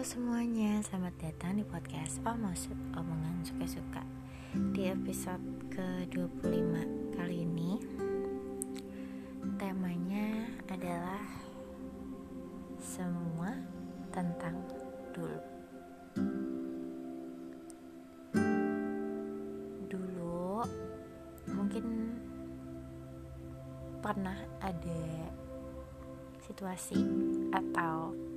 Selamat datang di podcast Omos Omongan Suka-Suka. Di episode ke-25 kali ini Temanya adalah Semua tentang dulu. Dulu Mungkin Pernah ada Situasi Atau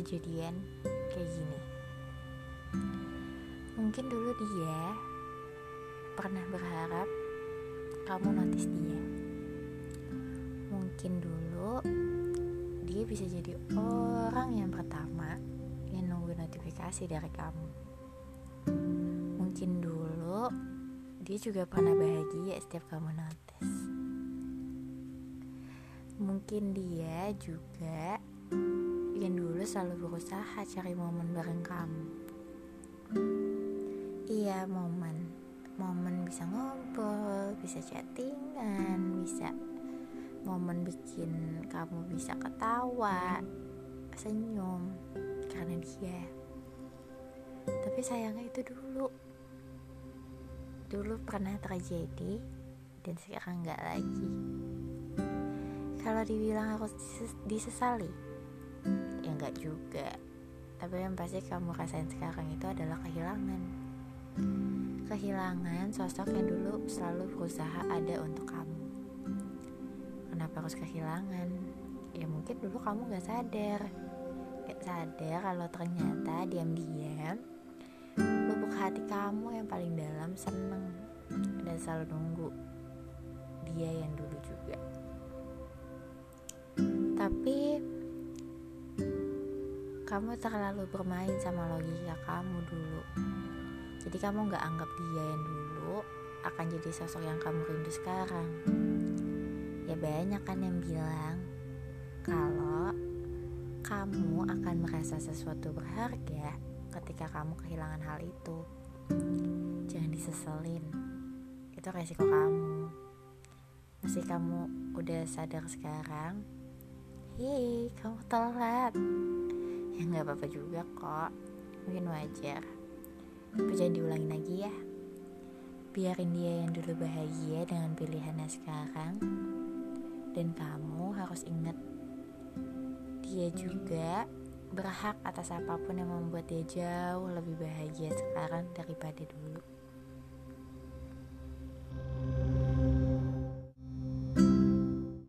kejadian kayak gini. Mungkin dulu dia pernah berharap kamu notice dia. Mungkin dulu dia bisa jadi orang yang pertama yang nunggu notifikasi dari kamu. Mungkin dulu dia juga pernah bahagia setiap kamu notice. Mungkin dia juga yang dulu selalu berusaha cari momen bareng kamu. Iya, momen. Momen bisa ngobrol, bisa chattingan, bisa momen bikin kamu bisa ketawa, senyum karena dia. Tapi sayangnya itu dulu. Dulu pernah terjadi dan sekarang nggak lagi. Kalau dibilang aku disesali, ya nggak juga. Tapi yang pasti kamu rasain sekarang itu adalah kehilangan. Kehilangan sosok yang dulu selalu berusaha ada untuk kamu. Kenapa harus kehilangan? Ya mungkin dulu kamu nggak sadar. Nggak sadar kalau ternyata diam-diam lubuk hati kamu yang paling dalam seneng dan selalu nunggu kamu terlalu bermain sama logika kamu dulu. Jadi kamu gak anggap dia yang dulu akan jadi sosok yang kamu rindu sekarang. Ya banyak kan yang bilang kalau kamu akan merasa sesuatu berharga ketika kamu kehilangan hal itu. Jangan diseselin. Itu resiko kamu. Meski kamu udah sadar sekarang hei kamu telat ya nggak apa-apa juga kok. Mungkin wajar. Tapi jangan diulangin lagi ya. Biarin dia yang dulu bahagia dengan pilihannya sekarang. Dan kamu harus ingat dia juga berhak atas apa pun yang membuat dia jauh lebih bahagia sekarang daripada dulu